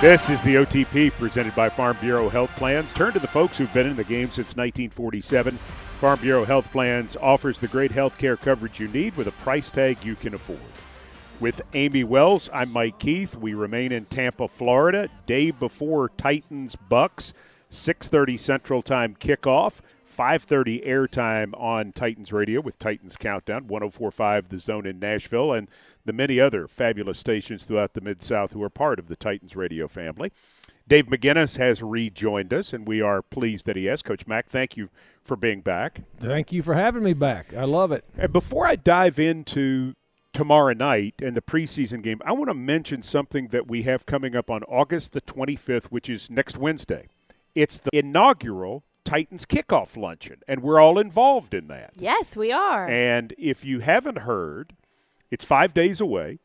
This is the OTP presented by Farm Bureau Health Plans. Turn to the folks who've been in the game since 1947. Farm Bureau Health Plans offers the great health care coverage you need with a price tag you can afford. With Amie Wells, I'm Mike Keith. We remain in Tampa, Florida, day before Titans Bucks, 6:30 Central Time kickoff. 5:30 airtime on Titans Radio with Titans Countdown, 104.5 The Zone in Nashville, and the many other fabulous stations throughout the Mid South who are part of the Titans Radio family. Dave McGinnis has rejoined us, and we are pleased that he has. Coach Mac, thank you for being back. Thank you for having me back. I love it. And before I dive into tomorrow night and the preseason game, I want to mention something that we have coming up on August the 25th, which is next Wednesday. It's the inaugural Titans kickoff luncheon, and we're all involved in that. Yes, we are. And if you haven't heard, it's five days away.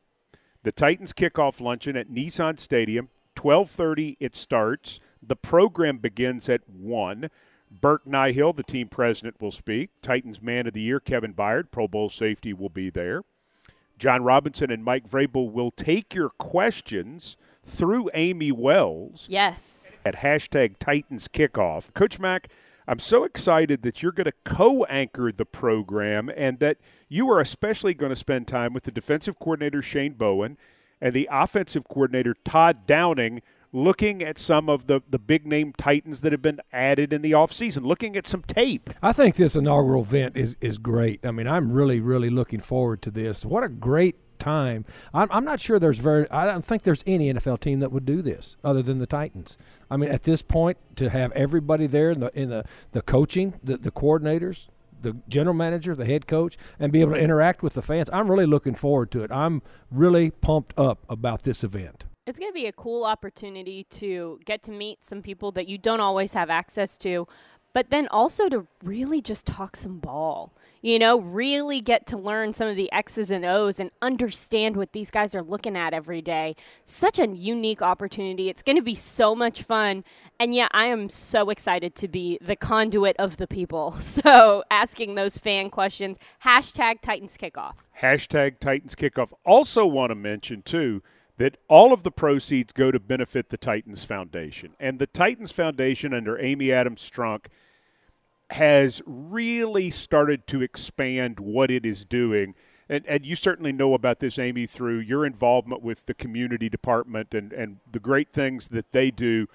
The Titans kickoff luncheon at Nissan Stadium, 12:30 it starts. The program begins at 1. Burke Nihill, the team president, will speak. Titans Man of the Year, Kevin Byard, Pro Bowl safety, will be there. John Robinson and Mike Vrabel will take your questions through Amie Wells yes. at hashtag Titans Kickoff. Coach Mac, I'm so excited that you're going to co anchor the program and that you are especially going to spend time with the defensive coordinator, Shane Bowen, and the offensive coordinator, Todd Downing, looking at some of the, the big name Titans that have been added in the offseason, looking at some tape. I think this inaugural event is, is great. I mean, I'm really, really looking forward to this. What a great time. I'm, I'm not sure there's very, I don't think there's any NFL team that would do this other than the Titans. I mean, at this point, to have everybody there in the, in the, the coaching, the, the coordinators, the general manager, the head coach, and be able to interact with the fans, I'm really looking forward to it. I'm really pumped up about this event. It's going to be a cool opportunity to get to meet some people that you don't always have access to, but then also to really just talk some ball. You know, really get to learn some of the X's and O's and understand what these guys are looking at every day. Such a unique opportunity. It's going to be so much fun. And yeah, I am so excited to be the conduit of the people. So asking those fan questions. Hashtag Titans Kickoff. Hashtag Titans Kickoff. Also, want to mention, too, that all of the proceeds go to benefit the Titans Foundation. And the Titans Foundation, under Amy Adams Strunk, has really started to expand what it is doing. And, and you certainly know about this, Amie, through your involvement with the community department and, and the great things that they do.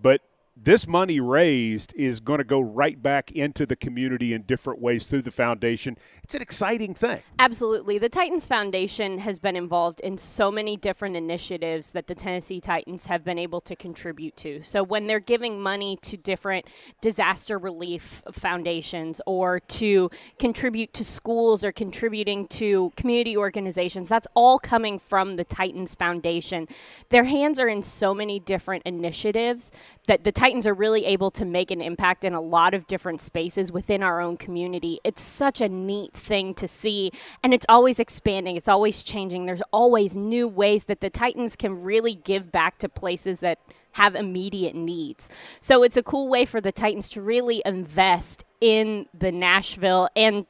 But this money raised is going to go right back into the community in different ways through the foundation. It's an exciting thing. Absolutely. The Titans Foundation has been involved in so many different initiatives that the Tennessee Titans have been able to contribute to. So when they're giving money to different disaster relief foundations or to contribute to schools or contributing to community organizations, that's all coming from the Titans Foundation. Their hands are in so many different initiatives that the Titans are really able to make an impact in a lot of different spaces within our own community. It's such a neat thing to see, and it's always expanding, it's always changing. There's always new ways that the Titans can really give back to places that have immediate needs. So it's a cool way for the Titans to really invest in the Nashville and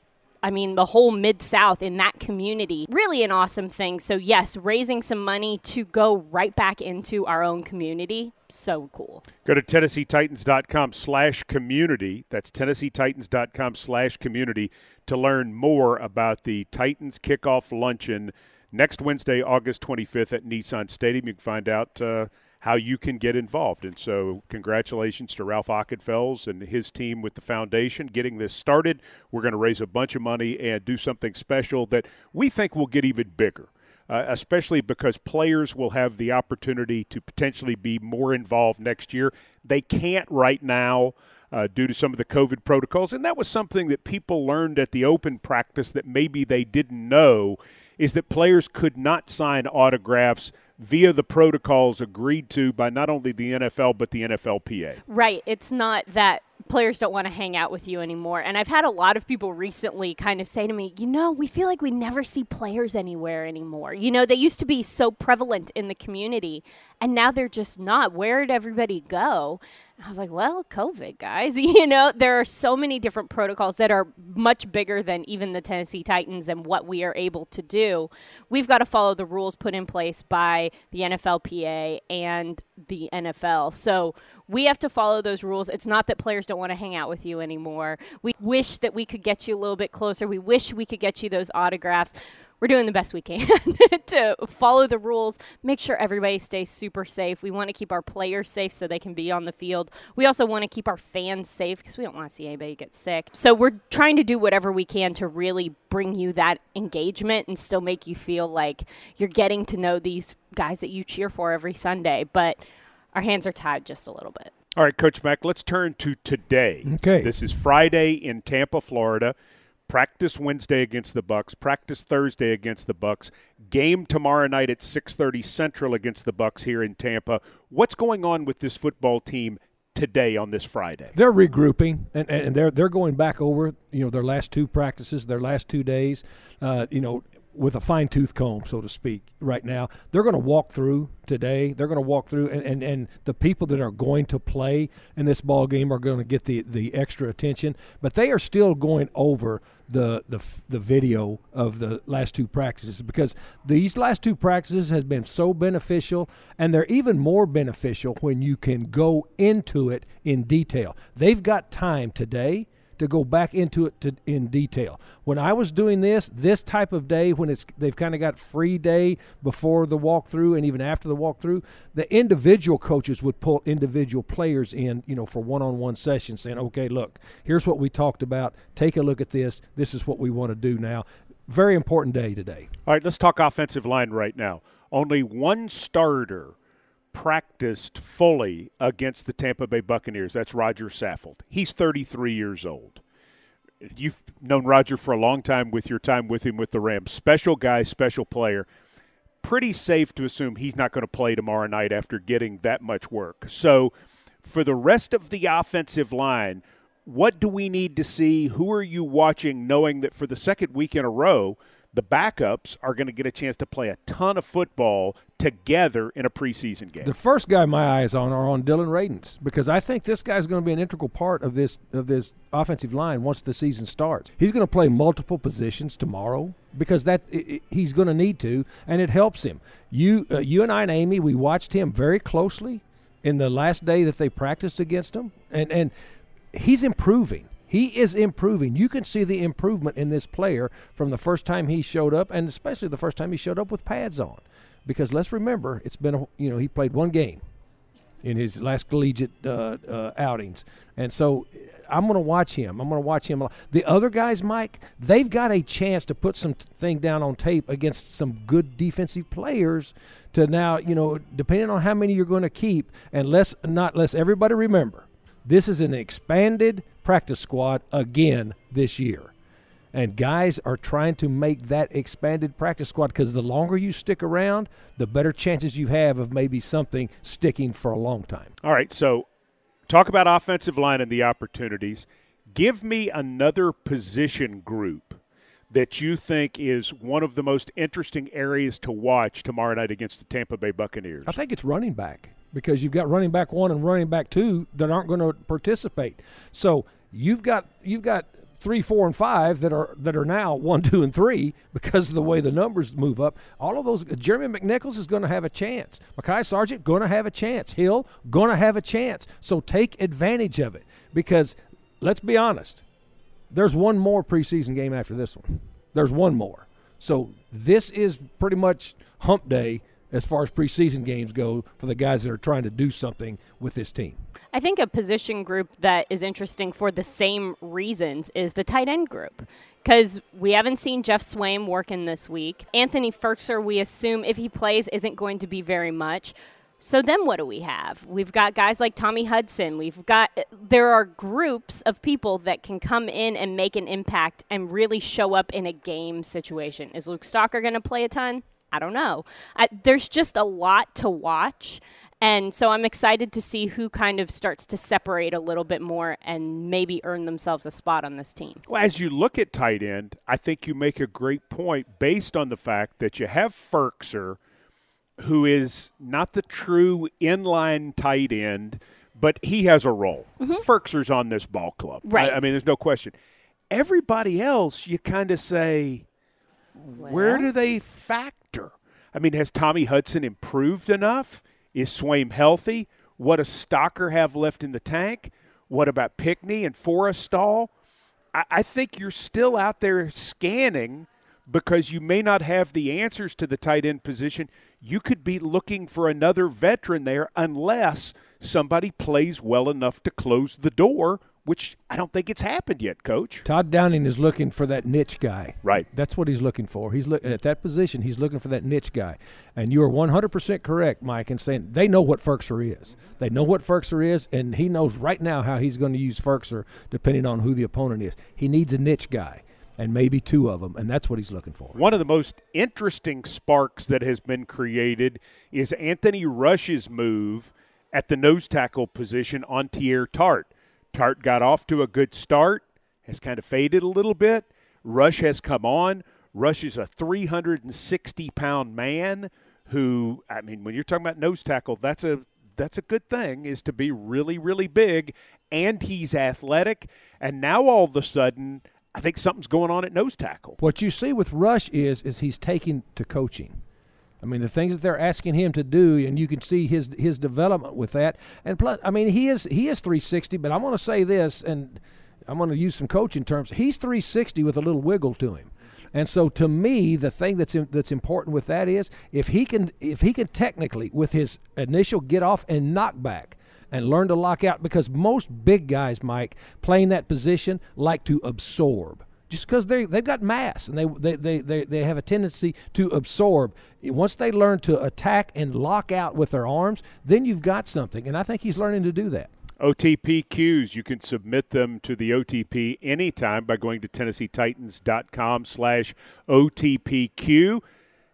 I mean, the whole Mid South in that community. Really an awesome thing. So, yes, raising some money to go right back into our own community. So cool. Go to TennesseeTitans.com slash community. That's TennesseeTitans.com slash community to learn more about the Titans kickoff luncheon next Wednesday, August 25th at Nissan Stadium. You can find out. Uh, how you can get involved. And so, congratulations to Ralph Ockenfels and his team with the foundation getting this started. We're going to raise a bunch of money and do something special that we think will get even bigger. Uh, especially because players will have the opportunity to potentially be more involved next year. They can't right now uh, due to some of the COVID protocols. And that was something that people learned at the open practice that maybe they didn't know is that players could not sign autographs via the protocols agreed to by not only the NFL but the NFLPA. Right. It's not that players don't want to hang out with you anymore. And I've had a lot of people recently kind of say to me, you know, we feel like we never see players anywhere anymore. You know, they used to be so prevalent in the community, and now they're just not. Where did everybody go? I was like, well, COVID, guys. You know, there are so many different protocols that are much bigger than even the Tennessee Titans and what we are able to do. We've got to follow the rules put in place by the NFLPA and the NFL. So we have to follow those rules. It's not that players don't want to hang out with you anymore. We wish that we could get you a little bit closer. We wish we could get you those autographs we're doing the best we can to follow the rules, make sure everybody stays super safe. We want to keep our players safe so they can be on the field. We also want to keep our fans safe because we don't want to see anybody get sick. So we're trying to do whatever we can to really bring you that engagement and still make you feel like you're getting to know these guys that you cheer for every Sunday. But our hands are tied just a little bit. All right, Coach Mac, let's turn to today. Okay. This is Friday in Tampa, Florida practice Wednesday against the Bucks, practice Thursday against the Bucks, game tomorrow night at 6:30 Central against the Bucks here in Tampa. What's going on with this football team today on this Friday? They're regrouping and, and they're they're going back over you know their last two practices, their last two days. Uh, you know, with a fine tooth comb, so to speak, right now. They're going to walk through today. They're going to walk through, and, and, and the people that are going to play in this ball game are going to get the, the extra attention. But they are still going over the, the the video of the last two practices because these last two practices has been so beneficial, and they're even more beneficial when you can go into it in detail. They've got time today to go back into it to, in detail. When I was doing this, this type of day, when it's they've kind of got free day before the walkthrough and even after the walkthrough, the individual coaches would pull individual players in, you know, for one-on-one sessions, saying, "Okay, look, here's what we talked about. Take a look at this. This is what we want to do now." Very important day today. All right, let's talk offensive line right now. Only one starter practiced fully against the Tampa Bay Buccaneers. That's Roger Saffold. He's 33 years old. You've known Roger for a long time with your time with him with the Rams. Special guy, special player. Pretty safe to assume he's not going to play tomorrow night after getting that much work. So, for the rest of the offensive line, what do we need to see? Who are you watching, knowing that for the second week in a row, the backups are going to get a chance to play a ton of football together in a preseason game. The first guy my eyes on are on Dillon Radunz because I think this guy's going to be an integral part of this of this offensive line once the season starts. He's going to play multiple positions tomorrow because that it, he's going to need to, and it helps him. You uh, you and I and Amie we watched him very closely in the last day that they practiced against him, and and he's improving. He is improving. You can see the improvement in this player from the first time he showed up, and especially the first time he showed up with pads on. Because let's remember, it's been a, you know he played one game in his last collegiate uh, uh, outings, and so I'm going to watch him. I'm going to watch him. The other guys, Mike, they've got a chance to put some thing down on tape against some good defensive players. To now, you know, depending on how many you're going to keep, and let's not let's everybody remember, this is an expanded practice squad again this year. And guys are trying to make that expanded practice squad because the longer you stick around, the better chances you have of maybe something sticking for a long time. All right, so talk about offensive line and the opportunities. Give me another position group that you think is one of the most interesting areas to watch tomorrow night against the Tampa Bay Buccaneers. I think it's running back because you've got running back one and running back two that aren't going to participate. So you've got you've got three, four, and five that are that are now one, two, and three because of the way the numbers move up. All of those, Jeremy McNichols is going to have a chance. Mekhi Sargent going to have a chance. Hill going to have a chance. So take advantage of it because let's be honest, there's one more preseason game after this one. There's one more. So this is pretty much hump day as far as preseason games go for the guys that are trying to do something with this team. I think a position group that is interesting for the same reasons is the tight end group. Because we haven't seen Geoff Swaim working this week. Anthony Firkser, we assume if he plays, isn't going to be very much. So then what do we have? We've got guys like Tommy Hudson. We've got there are groups of people that can come in and make an impact and really show up in a game situation. Is Luke Stocker going to play a ton? I don't know. I, there's just a lot to watch And so I'm excited to see who kind of starts to separate a little bit more and maybe earn themselves a spot on this team. Well, as you look at tight end, I think you make a great point based on the fact that you have Firkser, who is not the true inline tight end, but he has a role. mm hmm Firkser's on this ball club. Right. I, I mean, there's no question. Everybody else, you kind of say, well. where do they factor? I mean, has Tommy Hudson improved enough? Is Swaim healthy? What does Stocker have left in the tank? What about Pinckney and Forristall? I, I think you're still out there scanning because you may not have the answers to the tight end position. You could be looking for another veteran there unless somebody plays well enough to close the door which I don't think it's happened yet, Coach. Todd Downing is looking for that niche guy. Right. That's what he's looking for. He's look, at that position. He's looking for that niche guy. And you are 100% correct, Mike, in saying they know what Firkser is. They know what Firkser is, and he knows right now how he's going to use Firkser depending on who the opponent is. He needs a niche guy and maybe two of them, and that's what he's looking for. One of the most interesting sparks that has been created is Anthony Rush's move at the nose tackle position on Teair Tart. Tart got off to a good start, has kind of faded a little bit. Rush has come on. Rush is a 360 pound man who, I mean, when you're talking about nose tackle, that's a that's a good thing is to be really really big and he's athletic and now all of a sudden I think something's going on at nose tackle. What you see with Rush is is he's taking to coaching. I mean, the things that they're asking him to do, and you can see his his development with that. And plus, I mean, he is he is 360. But I want to say this, and I'm going to use some coaching terms. He's 360 with a little wiggle to him. And so, to me, the thing that's that's important with that is if he can if he can technically with his initial get off and knock back and learn to lock out because most big guys, Mike, playing that position like to absorb just because they they've got mass and they, they, they, they, they have a tendency to absorb. Once they learn to attack and lock out with their arms, then you've got something. And I think he's learning to do that. OTP cues, you can submit them to the OTP anytime by going to TennesseeTitans.com slash OTPQ.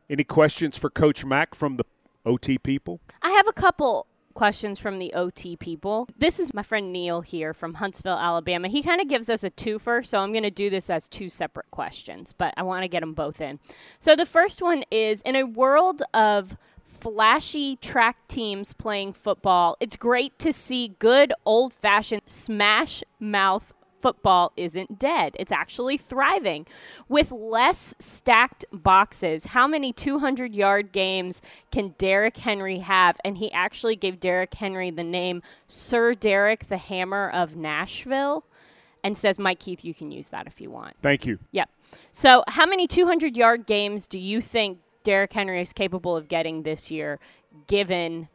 Any questions for Coach Mac from the OT people? I have a couple questions from the OT people. This is my friend Neil here from Huntsville, Alabama. He kind of gives us a twofer, so I'm going to do this as two separate questions, but I want to get them both in. So the first one is In a world of flashy track teams playing football, it's great to see good old fashioned smash mouth football isn't dead. It's actually thriving. With less stacked boxes, how many 200 yard games can Derrick Henry have? And he actually gave Derrick Henry the name Sir Derrick the Hammer of Nashville and says, Mike Keith, you can use that if you want. Thank you. Yep. So, how many 200 yard games do you think Derrick Henry is capable of getting this year, given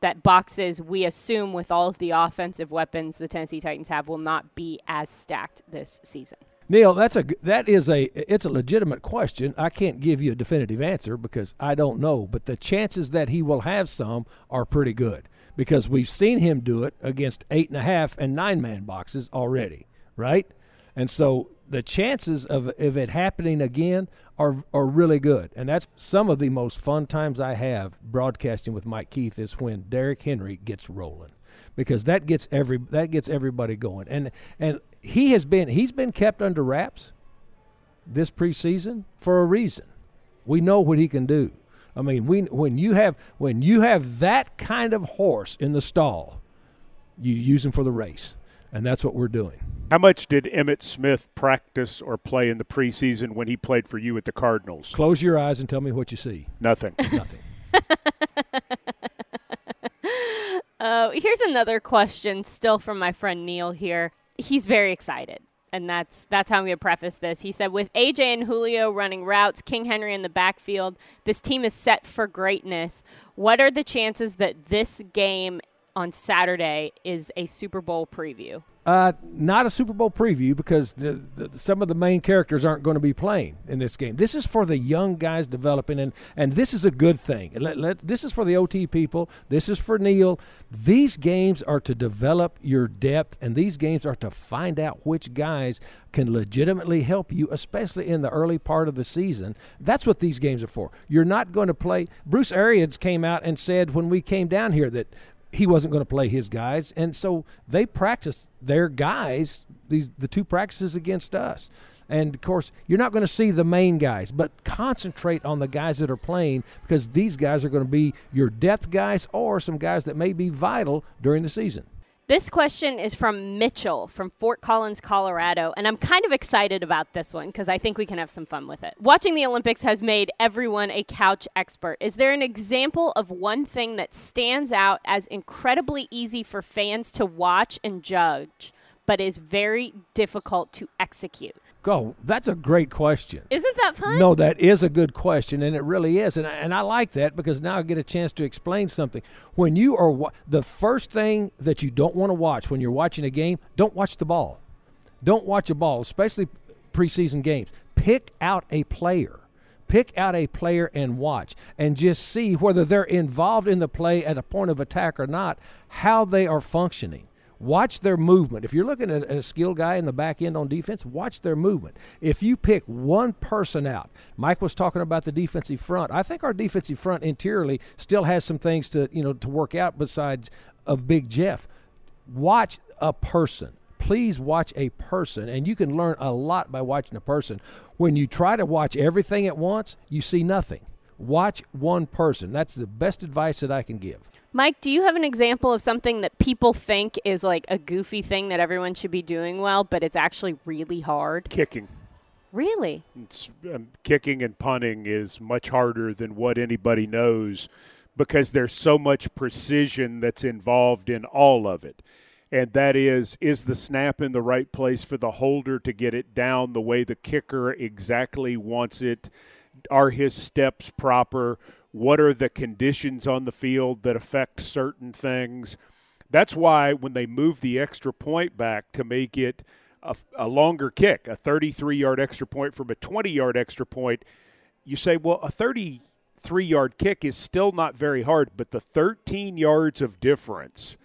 that boxes we assume with all of the offensive weapons the Tennessee Titans have will not be as stacked this season. Neil, that's a that is a it's a legitimate question. I can't give you a definitive answer because I don't know, but the chances that he will have some are pretty good because we've seen him do it against eight and a half and nine man boxes already, right? And so the chances of, of it happening again are are really good. And that's some of the most fun times I have broadcasting with Mike Keith is when Derrick Henry gets rolling. Because that gets every that gets everybody going. And and he has been he's been kept under wraps this preseason for a reason. We know what he can do. I mean, we when you have when you have that kind of horse in the stall, you use him for the race and that's what we're doing. How much did Emmitt Smith practice or play in the preseason when he played for you at the Cardinals? Close your eyes and tell me what you see. Nothing. Nothing. uh, here's another question, still from my friend Neil here. He's very excited. And that's that's how I'm going to preface this. He said, with AJ and Julio running routes, King Henry in the backfield, this team is set for greatness. What are the chances that this game on Saturday is a Super Bowl preview. Uh, not a Super Bowl preview because the, the, some of the main characters aren't going to be playing in this game. This is for the young guys developing, and, and this is a good thing. Let, let, this is for the OT people. This is for Neil. These games are to develop your depth, and these games are to find out which guys can legitimately help you, especially in the early part of the season. That's what these games are for. You're not going to play. Bruce Arians came out and said when we came down here that he wasn't going to play his guys, and so they practiced their guys these the two practices against us. And of course, you're not going to see the main guys, but concentrate on the guys that are playing because these guys are going to be your depth guys or some guys that may be vital during the season. This question is from Mitchell from Fort Collins, Colorado, and I'm kind of excited about this one because I think we can have some fun with it. Watching the Olympics has made everyone a couch expert. Is there an example of one thing that stands out as incredibly easy for fans to watch and judge, but is very difficult to execute? Go. That's a great question. Isn't that fun? No, that is a good question, and it really is. And I, and I like that because now I get a chance to explain something. When you are wa- the first thing that you don't want to watch when you're watching a game, don't watch the ball. Don't watch a ball, especially preseason games. Pick out a player. Pick out a player and watch, and just see whether they're involved in the play at a point of attack or not, how they are functioning. Watch their movement. If you're looking at a skilled guy in the back end on defense, watch their movement. If you pick one person out, Mike was talking about the defensive front. I think our defensive front interiorly still has some things to you know to work out besides of Big Jeff. Watch a person. Please watch a person, and you can learn a lot by watching a person. When you try to watch everything at once, you see nothing. Watch one person. That's the best advice that I can give. Mike, do you have an example of something that people think is like a goofy thing that everyone should be doing well, but it's actually really hard? Kicking. Really? It's, um, kicking and punting is much harder than what anybody knows because there's so much precision that's involved in all of it. And that is, is the snap in the right place for the holder to get it down the way the kicker exactly wants it? Are his steps proper? What are the conditions on the field that affect certain things? That's why when they move the extra point back to make it a, a longer kick, a 33 yard extra point from a 20 yard extra point, you say, well, a 33 yard kick is still not very hard, but the 13 yards of difference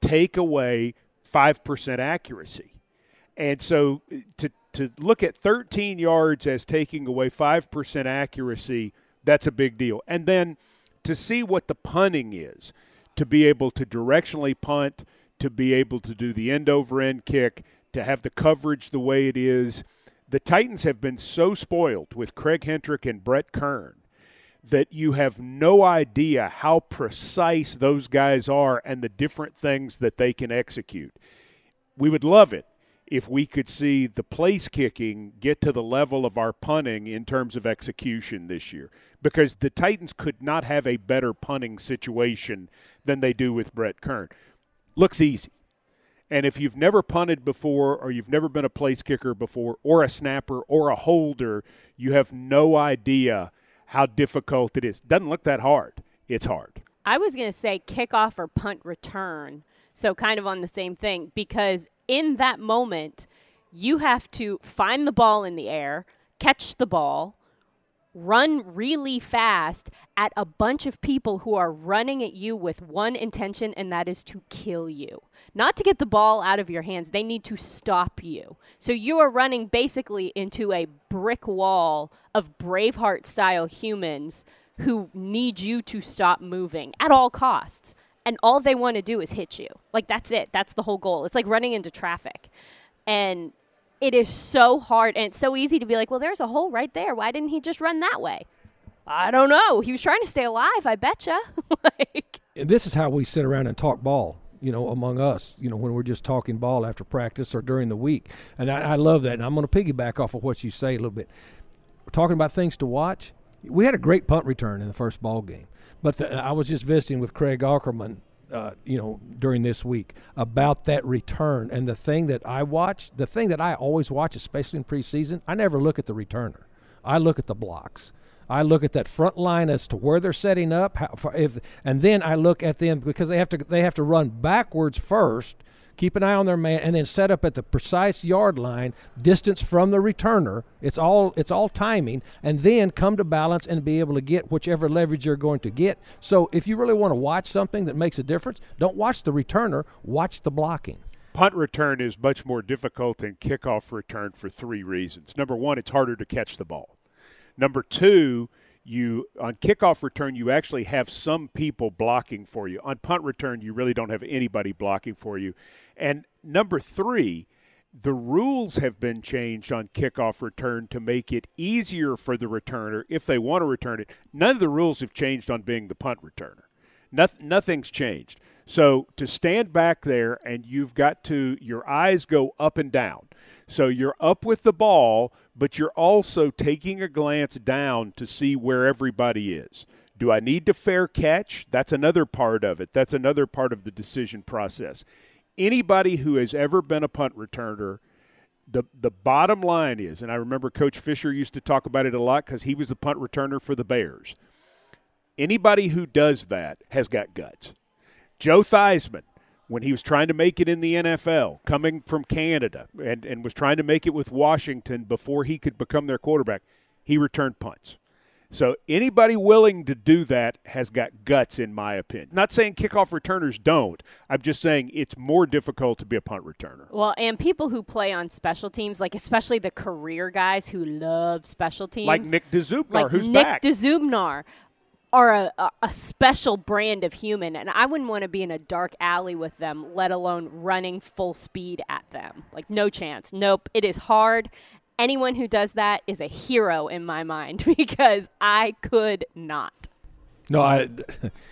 take away 5% accuracy. And so to, to look at 13 yards as taking away 5% accuracy, that's a big deal. And then to see what the punting is, to be able to directionally punt, to be able to do the end over end kick, to have the coverage the way it is. The Titans have been so spoiled with Craig Hentrich and Brett Kern that you have no idea how precise those guys are and the different things that they can execute. We would love it if we could see the place kicking get to the level of our punting in terms of execution this year because the Titans could not have a better punting situation than they do with Brett Kern. Looks easy. And if you've never punted before, or you've never been a place kicker before, or a snapper, or a holder, you have no idea how difficult it is. Doesn't look that hard. It's hard. I was going to say kickoff or punt return. So, kind of on the same thing, because in that moment, you have to find the ball in the air, catch the ball, run really fast at a bunch of people who are running at you with one intention, and that is to kill you. Not to get the ball out of your hands, they need to stop you. So you are running basically into a brick wall of Braveheart style humans who need you to stop moving at all costs. And all they want to do is hit you. Like, that's it. That's the whole goal. It's like running into traffic. And it is so hard and it's so easy to be like, well, there's a hole right there. Why didn't he just run that way? I don't know. He was trying to stay alive, I betcha. like, And this is how we sit around and talk ball, you know, among us, you know, when we're just talking ball after practice or during the week. And I, I love that. And I'm going to piggyback off of what you say a little bit. We're talking about things to watch. We had a great punt return in the first ball game. But the, I was just visiting with Craig Ackerman uh, you know, during this week about that return. And the thing that I watch, the thing that I always watch, especially in preseason, I never look at the returner. I look at the blocks. I look at that front line as to where they're setting up, how, if, and then I look at them because they have to they have to run backwards first keep an eye on their man, and then set up at the precise yard line, distance from the returner. It's all it's all timing, and then come to balance and be able to get whichever leverage you're going to get. So if you really want to watch something that makes a difference, don't watch the returner, watch the blocking. Punt return is much more difficult than kickoff return for three reasons. Number one, it's harder to catch the ball. Number two, you on kickoff return you actually have some people blocking for you. On punt return you really don't have anybody blocking for you. And number 3, the rules have been changed on kickoff return to make it easier for the returner if they want to return it. None of the rules have changed on being the punt returner. Nothing, nothing's changed. So to stand back there and you've got to your eyes go up and down. So you're up with the ball, but you're also taking a glance down to see where everybody is. Do I need to fair catch? That's another part of it. That's another part of the decision process. Anybody who has ever been a punt returner, the the bottom line is, and I remember Coach Fisher used to talk about it a lot because he was the punt returner for the Bears. Anybody who does that has got guts. Joe Theismann, when he was trying to make it in the NFL, coming from Canada, and, and was trying to make it with Washington before he could become their quarterback, he returned punts. So anybody willing to do that has got guts, in my opinion. Not saying kickoff returners don't. I'm just saying it's more difficult to be a punt returner. Well, and people who play on special teams, like especially the career guys who love special teams, like Nick Dzubnar, like who's Nick back. Dzubnar, are a, a, a special brand of human, and I wouldn't want to be in a dark alley with them, let alone running full speed at them. Like, no chance. Nope. It is hard. Anyone who does that is a hero in my mind because I could not. No, I.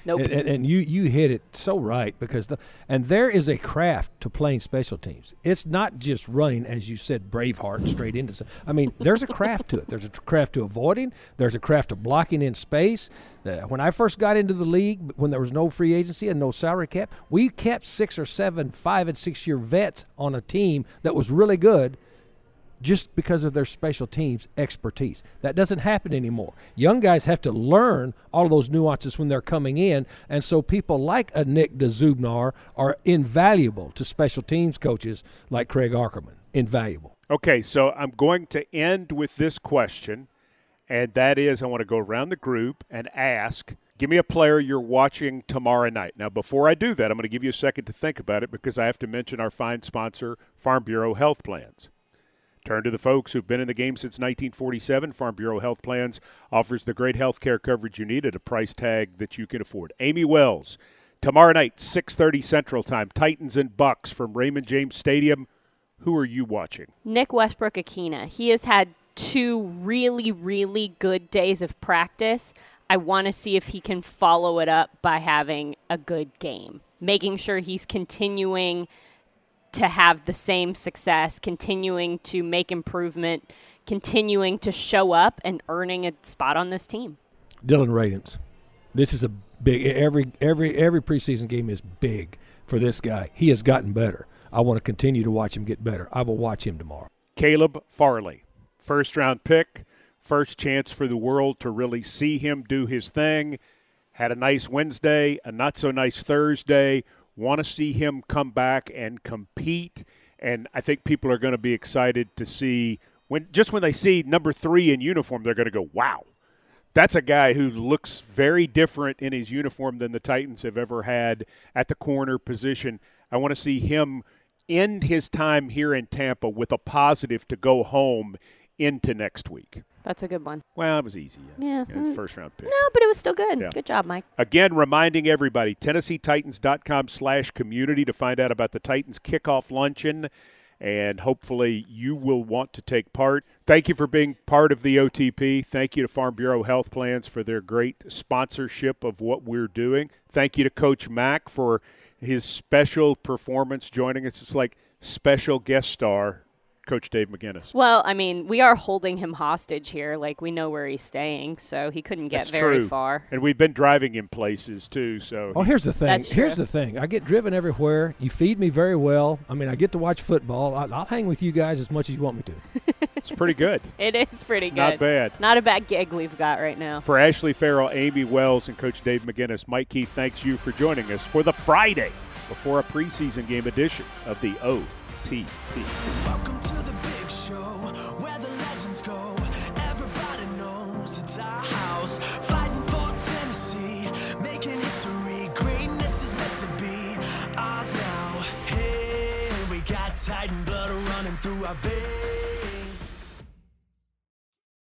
Nope. And, and- you you hit it so right because the and there is a craft to playing special teams. It's not just running as you said, Braveheart straight into. some- I mean, there's a craft to it. There's a craft to avoiding. There's a craft to blocking in space. Uh, when I first got into the league, when there was no free agency and no salary cap, we kept six or seven five and six year vets on a team that was really good just because of their special teams expertise. That doesn't happen anymore. Young guys have to learn all of those nuances when they're coming in, and so people like a Nick Dzubnar are invaluable to special teams coaches like Craig Ackerman. Invaluable. Okay, so I'm going to end with this question, and that is I want to go around the group and ask give me a player you're watching tomorrow night. Now, before I do that, I'm going to give you a second to think about it because I have to mention our fine sponsor, Farm Bureau Health Plans. Turn to the folks who've been in the game since 1947. Farm Bureau Health Plans offers the great health care coverage you need at a price tag that you can afford. Amie Wells, tomorrow night, 6:30 Central Time, Titans and Bucks from Raymond James Stadium. Who are you watching? Nick Westbrook-Ikhine. He has had two really, really good days of practice. I want to see if he can follow it up by having a good game, making sure he's continuing to have the same success, continuing to make improvement, continuing to show up and earning a spot on this team. Dillon Radunz. This is a big every every every preseason game is big for this guy. He has gotten better. I want to continue to watch him get better. I will watch him tomorrow. Caleb Farley, first round pick, first chance for the world to really see him do his thing. Had a nice Wednesday, a not so nice Thursday. Want to see him come back and compete. And I think people are going to be excited to see when just when they see number three in uniform, they're going to go, "Wow, that's a guy who looks very different in his uniform than the Titans have ever had at the corner position. I want to see him end his time here in Tampa with a positive to go home into next week. That's a good one. Well, it was easy. Yeah. It's mm. first round pick. No, but it was still good. Yeah. Good job, Mike. Again, reminding everybody, TennesseeTitans.com slash community to find out about the Titans kickoff luncheon. And hopefully you will want to take part. Thank you for being part of the OTP. Thank you to Farm Bureau Health Plans for their great sponsorship of what we're doing. Thank you to Coach Mac for his special performance joining us. It's like special guest star, Coach Dave McGinnis. Well, I mean, we are holding him hostage here. Like we know where he's staying, so he couldn't get That's very true. far. And we've been driving him places too. So Oh, here's the thing. That's Here's true. the thing. I get driven everywhere. You feed me very well. I mean, I get to watch football. I, I'll hang with you guys as much as you want me to. it's pretty good. It is pretty It's good. not bad. Not a bad gig we've got right now. For Ashley Farrell, Amie Wells, and Coach Dave McGinnis, Mike Keith, thanks you for joining us for the Friday before a preseason game edition of the OTP. Hey, we blood running through our veins.